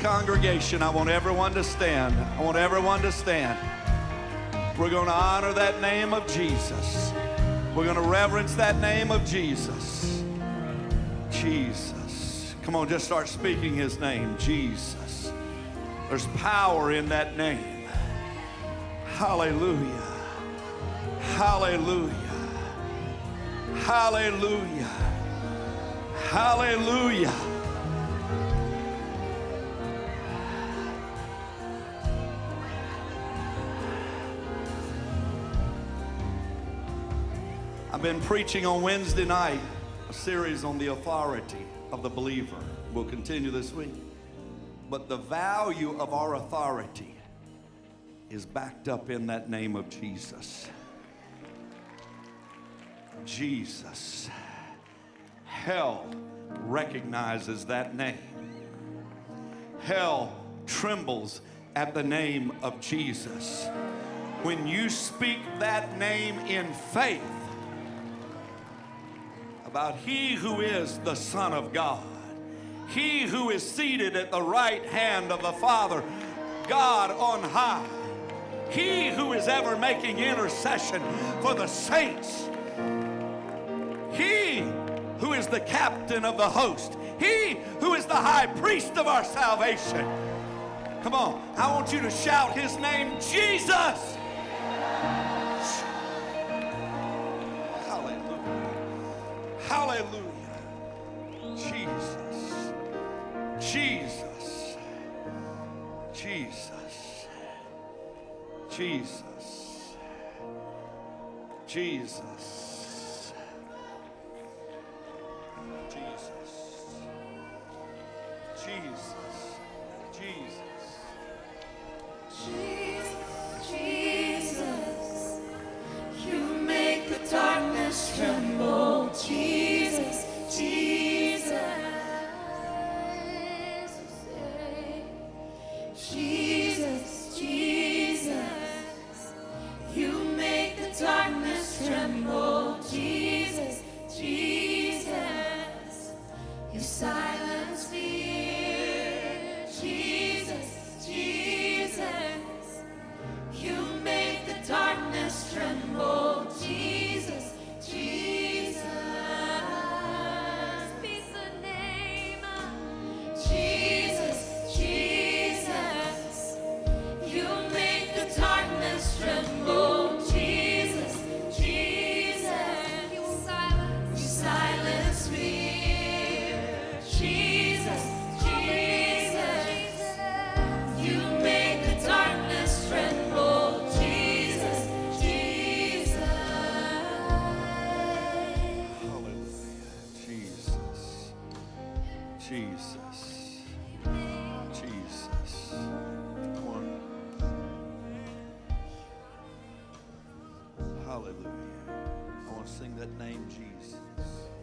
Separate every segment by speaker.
Speaker 1: congregation, I want everyone to stand. I want everyone to stand. We're going to honor that name of Jesus. We're going to reverence that name of Jesus. Jesus. Come on, just start speaking his name, Jesus. There's power in that name. Hallelujah. Hallelujah. Hallelujah. Hallelujah. I've been preaching on Wednesday night a series on the authority of the believer. We'll continue this week. But the value of our authority is backed up in that name of Jesus. Jesus. Hell recognizes that name. Hell trembles at the name of Jesus. When you speak that name in faith about He who is the Son of God, He who is seated at the right hand of the Father, God on high, He who is ever making intercession for the saints, He who is the captain of the host, He who is the high priest of our salvation. Come on, I want you to shout His name, Jesus. Hallelujah. Jesus. Jesus. Jesus. Jesus. Jesus. Jesus. Jesus. Jesus. that name Jesus.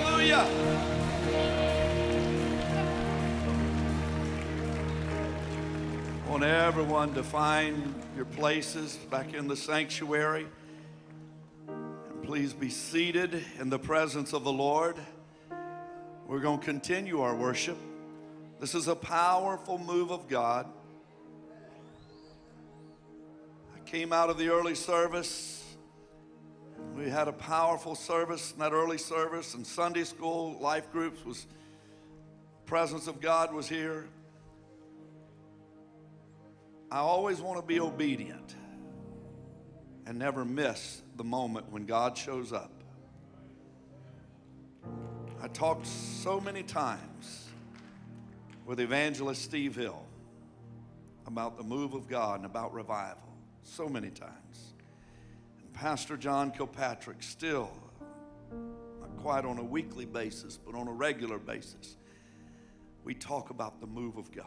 Speaker 1: Hallelujah. I want everyone to find your places back in the sanctuary. And please be seated in the presence of the Lord. We're going to continue our worship. This is a powerful move of God. I came out of the early service. We had a powerful service in that early service, and Sunday school, life groups was presence of God was here. I always want to be obedient and never miss the moment when God shows up. I talked so many times with evangelist Steve Hill about the move of God and about revival. So many times. Pastor John Kilpatrick still, not quite on a weekly basis, but on a regular basis, we talk about the move of God.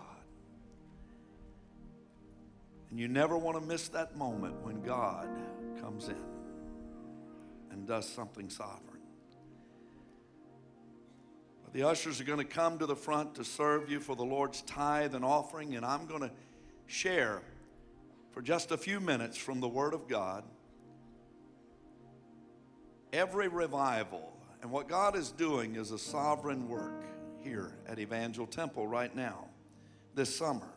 Speaker 1: And you never want to miss that moment when God comes in and does something sovereign. The ushers are going to come to the front to serve you for the Lord's tithe and offering, and I'm going to share for just a few minutes from the Word of God every revival. And what God is doing is a sovereign work here at Evangel Temple right now, this summer.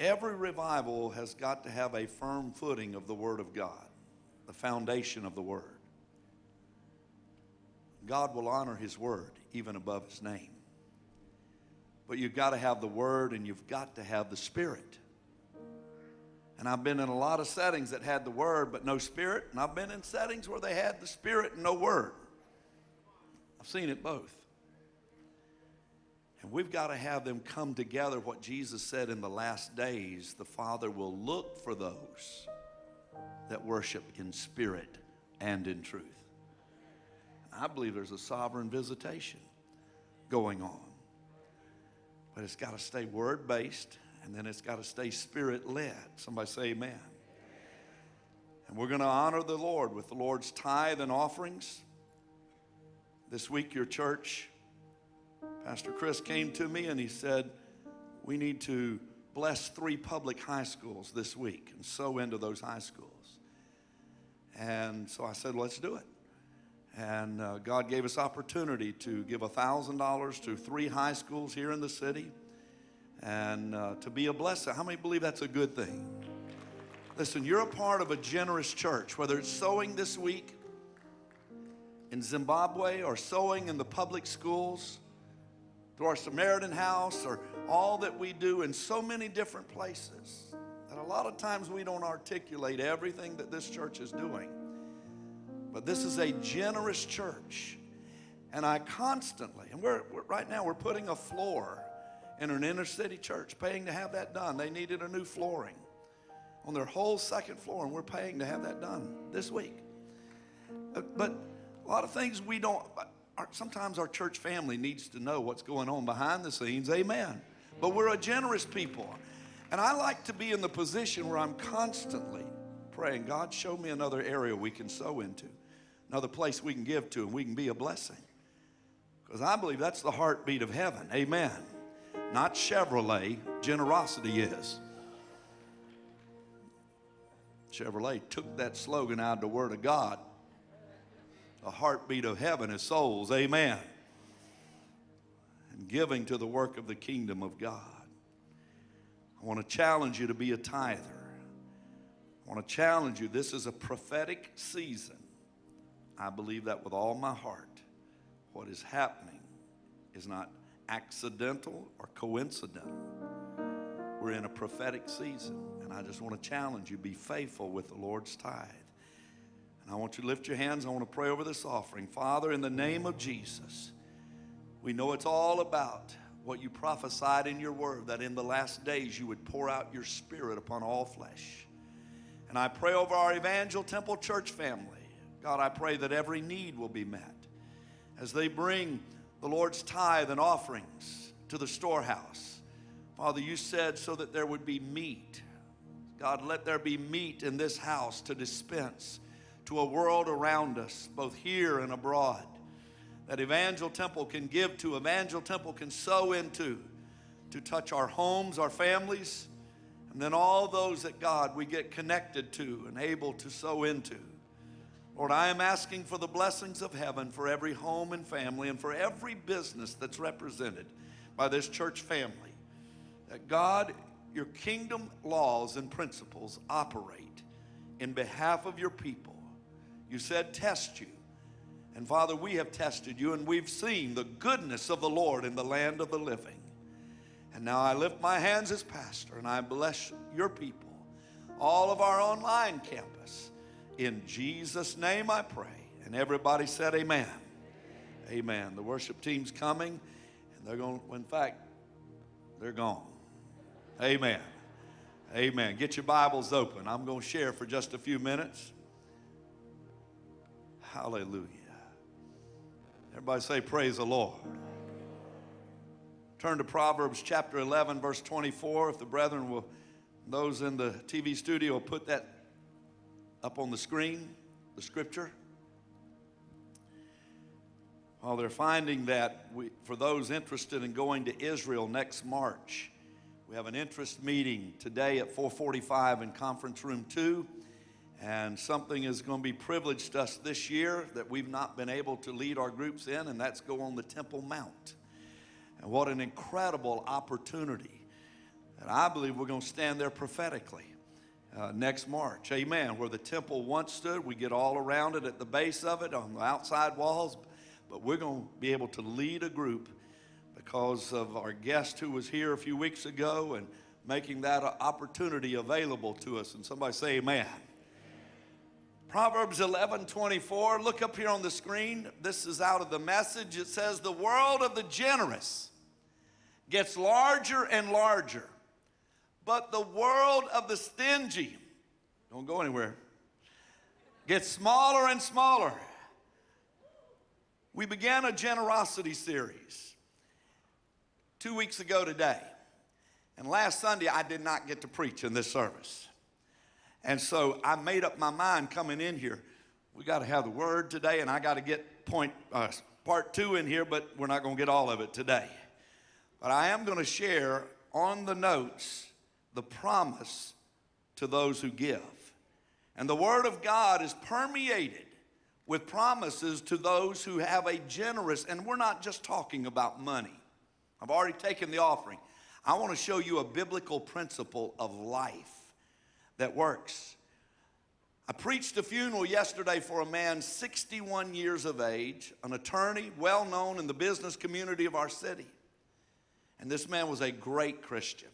Speaker 1: Every revival has got to have a firm footing of the Word of God, the foundation of the Word. God will honor His Word even above His name. But you've got to have the Word and you've got to have the Spirit. And I've been in a lot of settings that had the Word but no Spirit, and I've been in settings where they had the Spirit and no Word. I've seen it both. And we've got to have them come together. What Jesus said in the last days, the Father will look for those that worship in spirit and in truth. I believe there's a sovereign visitation going on. But it's got to stay word based and then it's got to stay spirit led. Somebody say amen. And we're going to honor the Lord with the Lord's tithe and offerings. This week, your church, Pastor Chris came to me and he said, We need to bless three public high schools this week and sow into those high schools. And so I said, Let's do it. And uh, God gave us opportunity to give $1,000 to three high schools here in the city and uh, to be a blessing. How many believe that's a good thing? Listen, you're a part of a generous church, whether it's sowing this week in Zimbabwe or sowing in the public schools, through our Samaritan house, or all that we do in so many different places. And a lot of times we don't articulate everything that this church is doing. But this is a generous church. And I constantly, and we're, we're right now we're putting a floor in an inner city church, paying to have that done. They needed a new flooring on their whole second floor, and we're paying to have that done this week. Uh, But a lot of things we don't, sometimes our church family needs to know what's going on behind the scenes. Amen. But we're a generous people. And I like to be in the position where I'm constantly praying, God, show me another area we can sow into, another place we can give to, and we can be a blessing. Because I believe that's the heartbeat of heaven. Amen. Not Chevrolet, generosity is. Chevrolet took that slogan out of the Word of God. The heartbeat of heaven is souls. Amen. And giving to the work of the kingdom of God. I want to challenge you to be a tither. I want to challenge you. This is a prophetic season. I believe that with all my heart. What is happening is not accidental or coincidental. We're in a prophetic season, and I just want to challenge you be faithful with the Lord's tithe. And I want you to lift your hands. I want to pray over this offering. Father, in the name of Jesus, we know it's all about what you prophesied in your word that in the last days you would pour out your spirit upon all flesh. And I pray over our Evangel Temple Church family. God, I pray that every need will be met as they bring the Lord's tithe and offerings to the storehouse. Father, you said so that there would be meat. God, let there be meat in this house to dispense to a world around us, both here and abroad, that Evangel Temple can give to, Evangel Temple can sow into, to touch our homes, our families, and then all those that God we get connected to and able to sow into. Lord, I am asking for the blessings of heaven for every home and family and for every business that's represented by this church family. That God, your kingdom laws and principles operate in behalf of your people. You said, test you. And Father, we have tested you and we've seen the goodness of the Lord in the land of the living. And now I lift my hands as pastor and I bless your people, all of our online campus. In Jesus' name I pray. And everybody said, Amen. Amen. The worship team's coming, and they're going, in fact, they're gone. Amen. Amen. Get your Bibles open. I'm going to share for just a few minutes. Hallelujah. Everybody say, Praise the Lord. Turn to Proverbs chapter 11, verse 24. If the brethren will, those in the TV studio put that up on the screen, the scripture. Well, they're finding that we, for those interested in going to Israel next March, we have an interest meeting today at 445 in conference room 2 and something is going to be privileged to us this year that we've not been able to lead our groups in and that's go on the temple mount and what an incredible opportunity and i believe we're going to stand there prophetically uh, next march amen where the temple once stood we get all around it at the base of it on the outside walls but we're going to be able to lead a group because of our guest who was here a few weeks ago and making that opportunity available to us. And somebody say, Amen. Proverbs 11 24. Look up here on the screen. This is out of the message. It says, The world of the generous gets larger and larger, but the world of the stingy, don't go anywhere, gets smaller and smaller. We began a generosity series two weeks ago today. And last Sunday, I did not get to preach in this service. And so I made up my mind coming in here. We got to have the word today, and I got to get point uh, part two in here, but we're not going to get all of it today. But I am going to share on the notes the promise to those who give. And the Word of God is permeated with promises to those who have a generous, and we're not just talking about money. I've already taken the offering. I want to show you a biblical principle of life that works. I preached a funeral yesterday for a man 61 years of age, an attorney, well known in the business community of our city. And this man was a great Christian,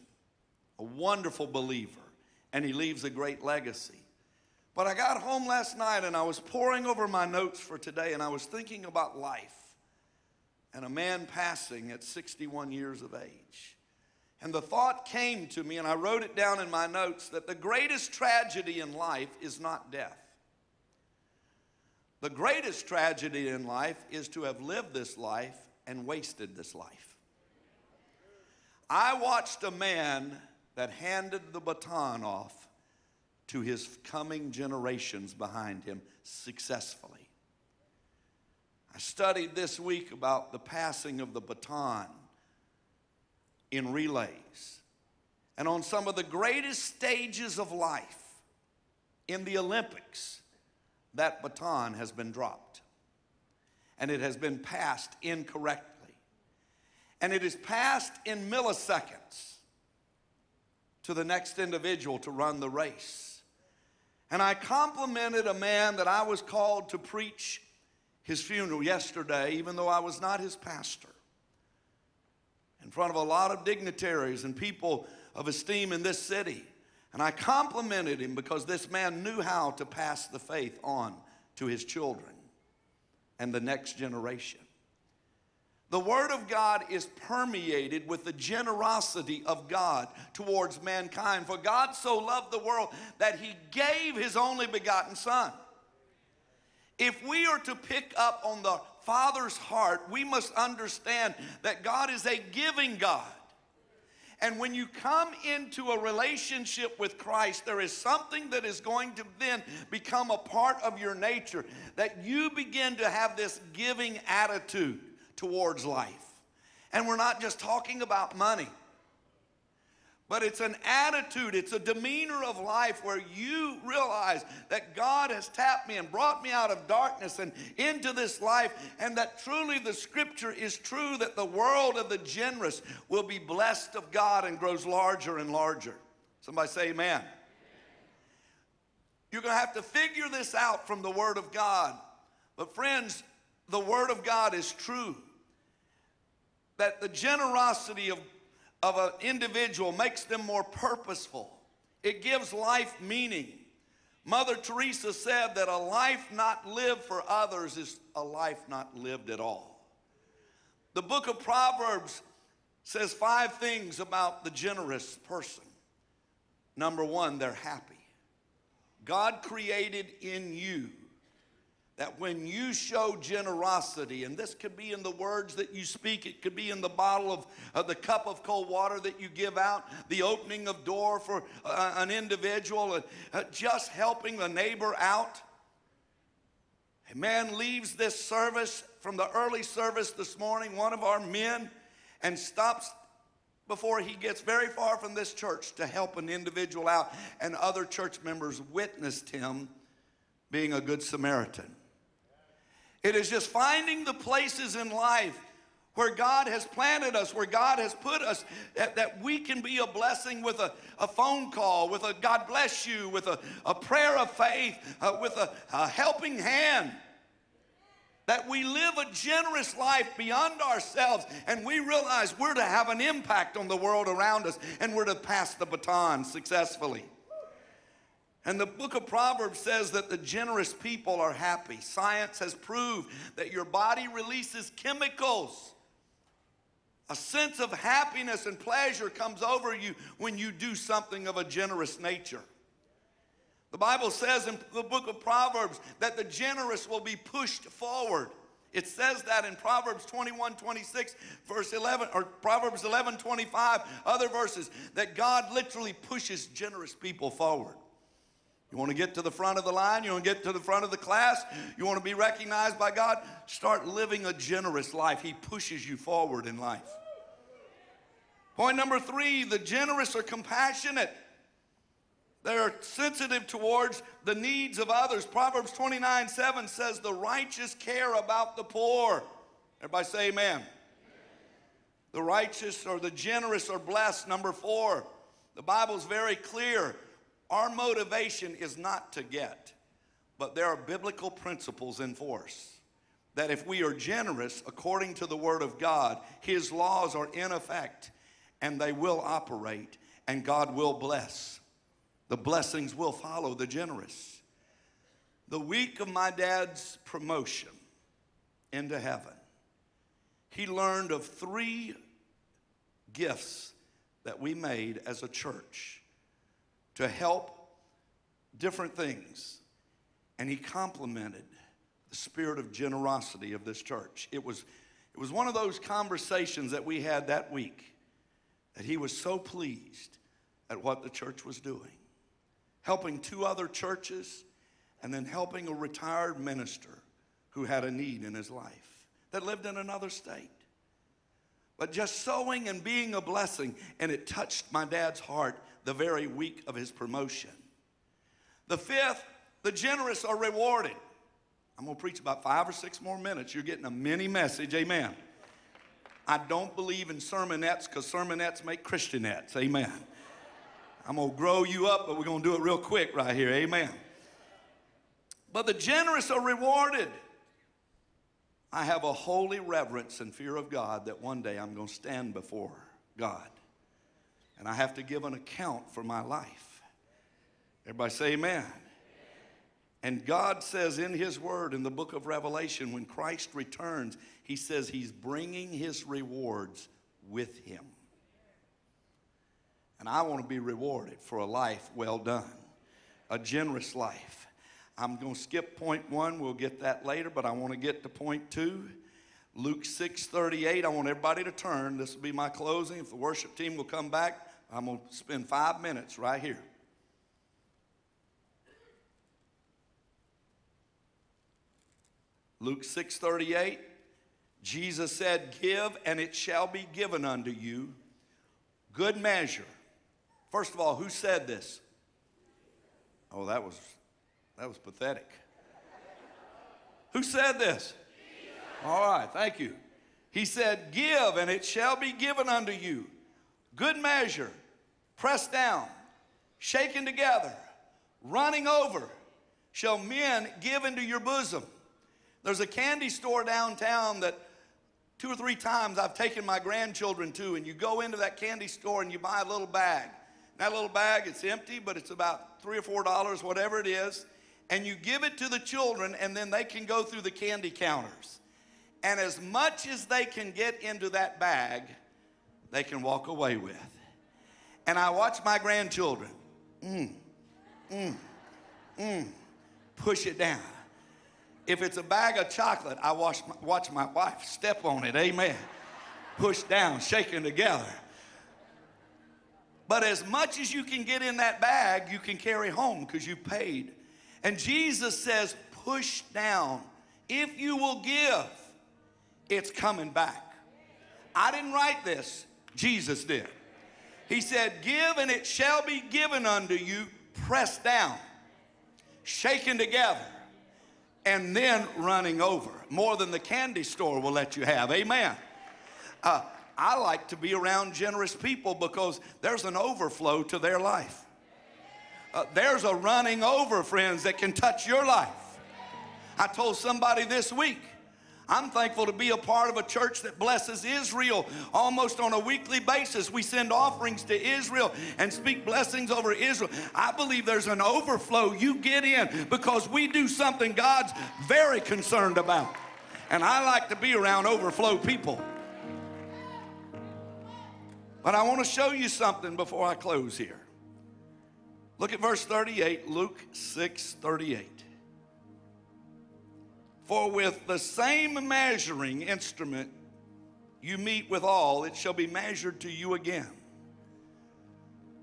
Speaker 1: a wonderful believer, and he leaves a great legacy. But I got home last night and I was poring over my notes for today and I was thinking about life. and a man passing at 61 years of age. And the thought came to me, and I wrote it down in my notes that the greatest tragedy in life is not death. The greatest tragedy in life is to have lived this life and wasted this life. I watched a man that handed the baton off to his coming generations behind him successfully. I studied this week about the passing of the baton in relays and on some of the greatest stages of life in the Olympics, that baton has been dropped and it has been passed incorrectly. And it is passed in milliseconds to the next individual to run the race. And I complimented a man that I was called to preach his funeral yesterday, even though I was not his pastor, in front of a lot of dignitaries and people of esteem in this city. And I complimented him because this man knew how to pass the faith on to his children and the next generation. The Word of God is permeated with the generosity of God towards mankind. For God so loved the world that He gave His only begotten Son. If we are to pick up on the Father's heart, we must understand that God is a giving God. And when you come into a relationship with Christ, there is something that is going to then become a part of your nature that you begin to have this giving attitude towards life. And we're not just talking about money. But it's an attitude, it's a demeanor of life where you realize that God has tapped me and brought me out of darkness and into this life, and that truly the scripture is true that the world of the generous will be blessed of God and grows larger and larger. Somebody say, Amen. You're going to have to figure this out from the Word of God. But, friends, the Word of God is true. That the generosity of of an individual makes them more purposeful. It gives life meaning. Mother Teresa said that a life not lived for others is a life not lived at all. The book of Proverbs says five things about the generous person. Number one, they're happy. God created in you that when you show generosity, and this could be in the words that you speak, it could be in the bottle of, of the cup of cold water that you give out, the opening of door for uh, an individual, and uh, just helping the neighbor out. A man leaves this service from the early service this morning, one of our men, and stops before he gets very far from this church to help an individual out, and other church members witnessed him being a good Samaritan. It is just finding the places in life where God has planted us, where God has put us, that, that we can be a blessing with a, a phone call, with a God bless you, with a, a prayer of faith, uh, with a, a helping hand. That we live a generous life beyond ourselves and we realize we're to have an impact on the world around us and we're to pass the baton successfully. And the book of Proverbs says that the generous people are happy. Science has proved that your body releases chemicals. A sense of happiness and pleasure comes over you when you do something of a generous nature. The Bible says in the book of Proverbs that the generous will be pushed forward. It says that in Proverbs 21 26, verse 11, or Proverbs 11 25, other verses, that God literally pushes generous people forward. You want to get to the front of the line? You want to get to the front of the class? You want to be recognized by God? Start living a generous life. He pushes you forward in life. Point number three the generous are compassionate. They're sensitive towards the needs of others. Proverbs 29 7 says, The righteous care about the poor. Everybody say amen. amen. The righteous or the generous are blessed. Number four, the Bible's very clear. Our motivation is not to get, but there are biblical principles in force. That if we are generous according to the Word of God, His laws are in effect and they will operate and God will bless. The blessings will follow the generous. The week of my dad's promotion into heaven, he learned of three gifts that we made as a church to help different things. And he complimented the spirit of generosity of this church. It was, it was one of those conversations that we had that week that he was so pleased at what the church was doing, helping two other churches, and then helping a retired minister who had a need in his life that lived in another state. But just sowing and being a blessing, and it touched my dad's heart the very week of his promotion. The fifth, the generous are rewarded. I'm going to preach about five or six more minutes. You're getting a mini message. Amen. I don't believe in sermonettes because sermonettes make Christianettes. Amen. I'm going to grow you up, but we're going to do it real quick right here. Amen. But the generous are rewarded. I have a holy reverence and fear of God that one day I'm going to stand before God and I have to give an account for my life. Everybody say amen. And God says in His Word in the book of Revelation, when Christ returns, He says He's bringing His rewards with Him. And I want to be rewarded for a life well done, a generous life. I'm going to skip point one. We'll get that later, but I want to get to point two. Luke 6 38. I want everybody to turn. This will be my closing. If the worship team will come back, I'm going to spend five minutes right here. Luke 6:38 Jesus said, Give, and it shall be given unto you. Good measure. First of all, who said this? Oh, that was that was pathetic. Who said this? All right, thank you. He said, Give, and it shall be given unto you. Good measure, pressed down, shaken together, running over, shall men give into your bosom. There's a candy store downtown that two or three times I've taken my grandchildren to, and you go into that candy store and you buy a little bag. That little bag, it's empty, but it's about three or four dollars, whatever it is and you give it to the children, and then they can go through the candy counters. And as much as they can get into that bag, they can walk away with. And I watch my grandchildren, mm, mm, mm, push it down. If it's a bag of chocolate, I watch my, watch my wife step on it, amen. Push down, shaking together. But as much as you can get in that bag, you can carry home because you paid and Jesus says, push down. If you will give, it's coming back. I didn't write this, Jesus did. He said, Give and it shall be given unto you, pressed down, shaken together, and then running over. More than the candy store will let you have. Amen. Uh, I like to be around generous people because there's an overflow to their life. Uh, there's a running over, friends, that can touch your life. I told somebody this week, I'm thankful to be a part of a church that blesses Israel almost on a weekly basis. We send offerings to Israel and speak blessings over Israel. I believe there's an overflow you get in because we do something God's very concerned about. And I like to be around overflow people. But I want to show you something before I close here. Look at verse 38, Luke 6 38. For with the same measuring instrument you mete withal, it shall be measured to you again.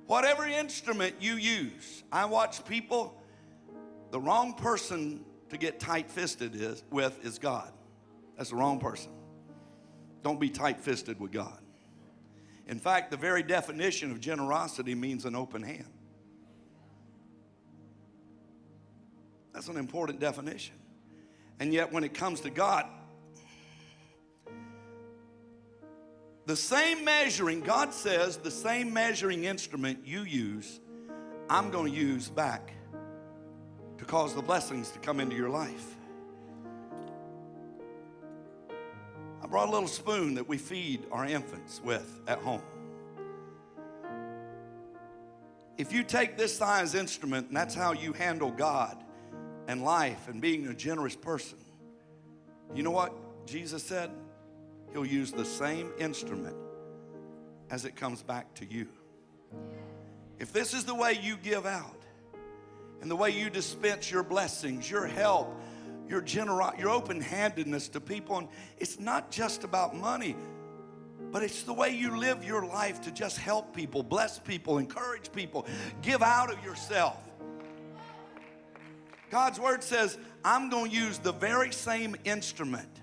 Speaker 1: Whatever instrument you use, I watch people, the wrong person to get tight fisted is, with is God. That's the wrong person. Don't be tight fisted with God. In fact, the very definition of generosity means an open hand. That's an important definition. And yet, when it comes to God, the same measuring, God says, the same measuring instrument you use, I'm going to use back to cause the blessings to come into your life. I brought a little spoon that we feed our infants with at home. If you take this size instrument and that's how you handle God, and life and being a generous person. You know what Jesus said? He'll use the same instrument as it comes back to you. If this is the way you give out and the way you dispense your blessings, your help, your generosity, your open-handedness to people, and it's not just about money, but it's the way you live your life to just help people, bless people, encourage people, give out of yourself. God's word says, I'm going to use the very same instrument.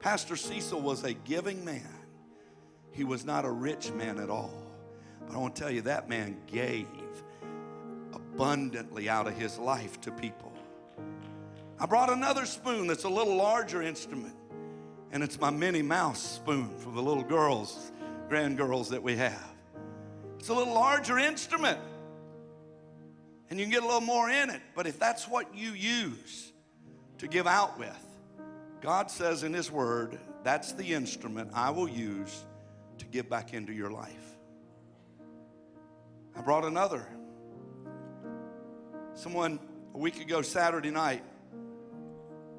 Speaker 1: Pastor Cecil was a giving man. He was not a rich man at all. But I want to tell you, that man gave abundantly out of his life to people. I brought another spoon that's a little larger instrument, and it's my Minnie Mouse spoon for the little girls, grand girls that we have. It's a little larger instrument, and you can get a little more in it. But if that's what you use to give out with, God says in His Word, that's the instrument I will use to give back into your life. I brought another. Someone a week ago, Saturday night,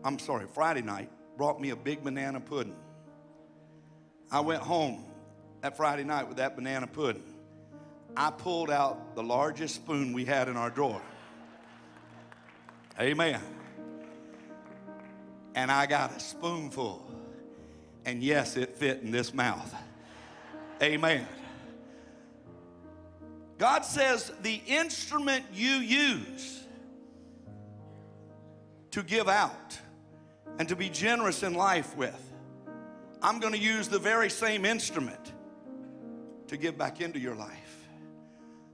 Speaker 1: I'm sorry, Friday night, brought me a big banana pudding. I went home that Friday night with that banana pudding. I pulled out the largest spoon we had in our drawer. Amen. And I got a spoonful. And yes, it fit in this mouth. Amen. God says the instrument you use to give out and to be generous in life with, I'm going to use the very same instrument to give back into your life.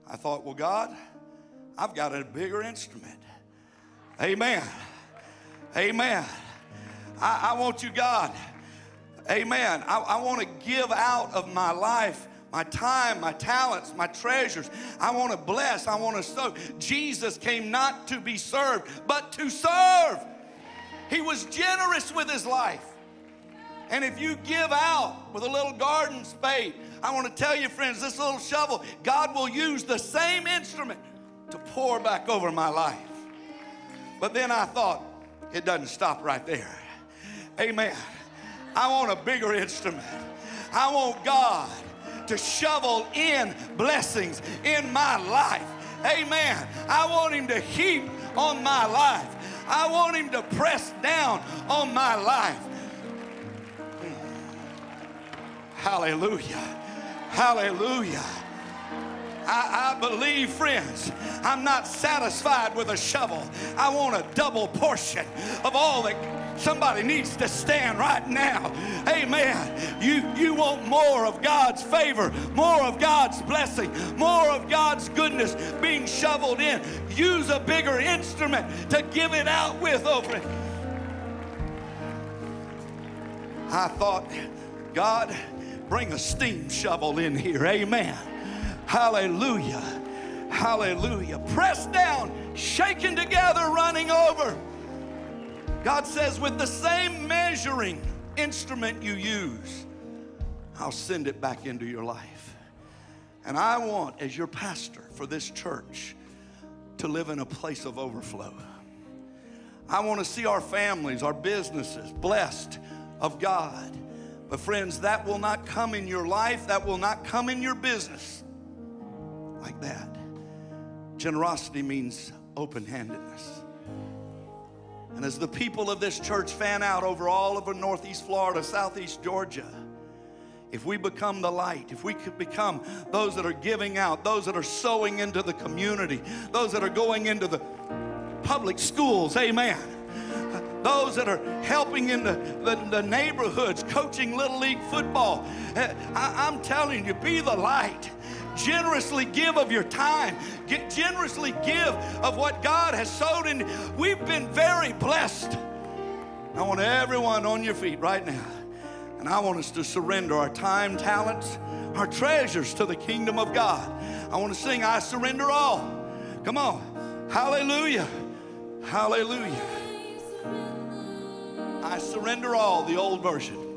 Speaker 1: I thought, well, God, I've got a bigger instrument. Amen. Amen. I, I want you, God. Amen. I, I want to give out of my life my time, my talents, my treasures. I want to bless. I want to sow. Jesus came not to be served, but to serve. He was generous with his life. And if you give out with a little garden spade, I want to tell you, friends, this little shovel, God will use the same instrument to pour back over my life. But then I thought, it doesn't stop right there. Amen. I want a bigger instrument. I want God to shovel in blessings in my life. Amen. I want Him to heap on my life. I want Him to press down on my life. Hallelujah. Hallelujah. I, I, believe, friends, I'm not satisfied with a shovel. I want a double portion of all that somebody needs to stand right now. Amen. You, you want more of God's favor, more of God's blessing, more of God's goodness being shoveled in. Use a bigger instrument to give it out with oh, over it. I thought, God, bring a steam shovel in here. Amen. Hallelujah. Hallelujah. Pressed down, shaken together, running over. God says, with the same measuring instrument you use, I'll send it back into your life. And I want, as your pastor for this church, to live in a place of overflow. I want to see our families, our businesses blessed of God. But, friends, that will not come in your life, that will not come in your business like that. Generosity means open handedness. And as the people of this church fan out over all over Northeast Florida, Southeast Georgia, if we become the light, if we could become those that are giving out, those that are sowing into the community, those that are going into the public schools, amen those that are helping in the, the, the neighborhoods, coaching Little League football. Eh, I, I'm telling you, be the light. Generously give of your time. Get, generously give of what God has sowed in. We've been very blessed. I want everyone on your feet right now. And I want us to surrender our time, talents, our treasures to the kingdom of God. I want to sing, I surrender all. Come on. Hallelujah. Hallelujah. I surrender all, the old version.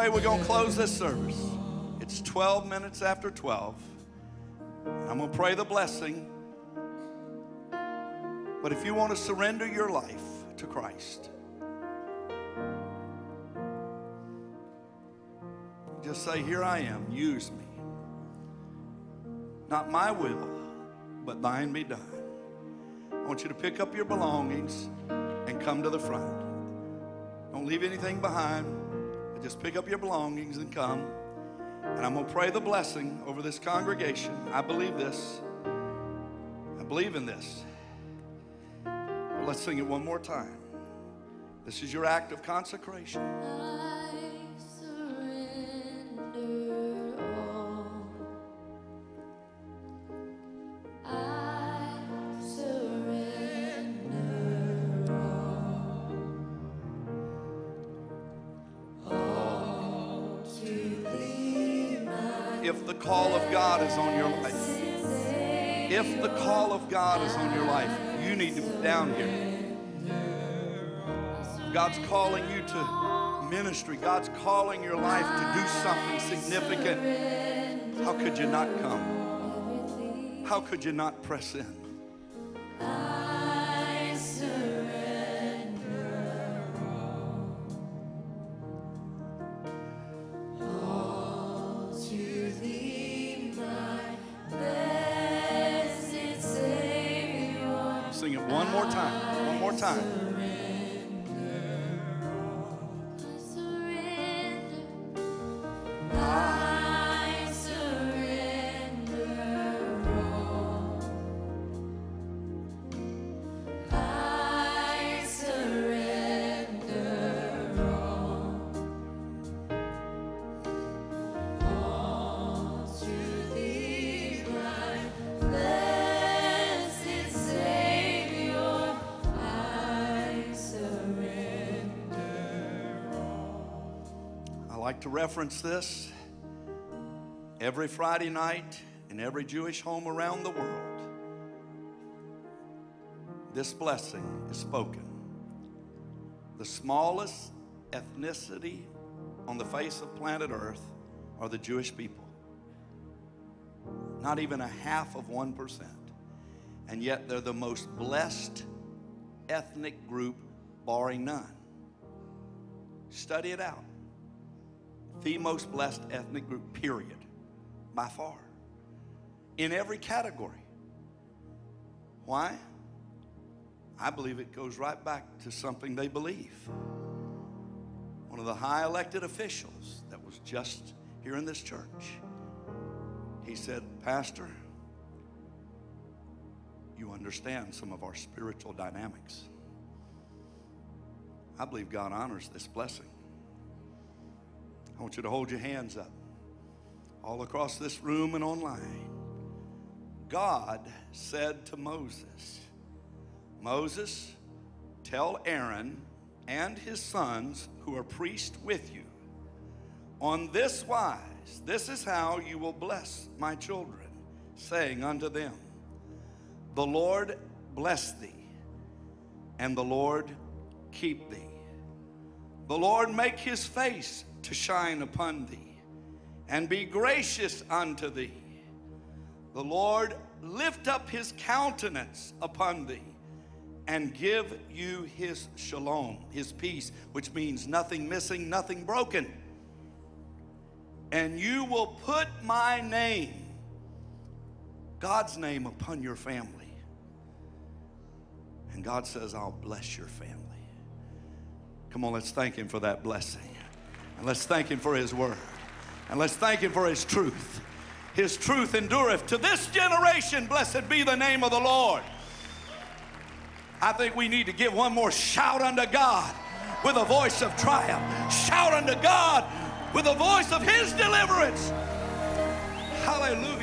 Speaker 1: Way we're going to close this service. It's 12 minutes after 12. I'm going to pray the blessing. But if you want to surrender your life to Christ, just say, Here I am, use me. Not my will, but thine be done. I want you to pick up your belongings and come to the front. Don't leave anything behind. Just pick up your belongings and come. And I'm going to pray the blessing over this congregation. I believe this. I believe in this. But let's sing it one more time. This is your act of consecration. Call of God is on your life, if the call of God is on your life, you need to be down here. God's calling you to ministry. God's calling your life to do something significant. How could you not come? How could you not press in? To reference this every Friday night in every Jewish home around the world. This blessing is spoken. The smallest ethnicity on the face of planet Earth are the Jewish people. Not even a half of 1%. And yet they're the most blessed ethnic group, barring none. Study it out the most blessed ethnic group, period, by far, in every category. Why? I believe it goes right back to something they believe. One of the high elected officials that was just here in this church, he said, Pastor, you understand some of our spiritual dynamics. I believe God honors this blessing. I want you to hold your hands up all across this room and online. God said to Moses, Moses, tell Aaron and his sons who are priests with you, on this wise, this is how you will bless my children, saying unto them, The Lord bless thee, and the Lord keep thee. The Lord make his face to shine upon thee and be gracious unto thee. The Lord lift up his countenance upon thee and give you his shalom, his peace, which means nothing missing, nothing broken. And you will put my name, God's name, upon your family. And God says, I'll bless your family. Come on, let's thank him for that blessing. And let's thank him for his word. And let's thank him for his truth. His truth endureth to this generation. Blessed be the name of the Lord. I think we need to give one more shout unto God with a voice of triumph. Shout unto God with a voice of his deliverance. Hallelujah.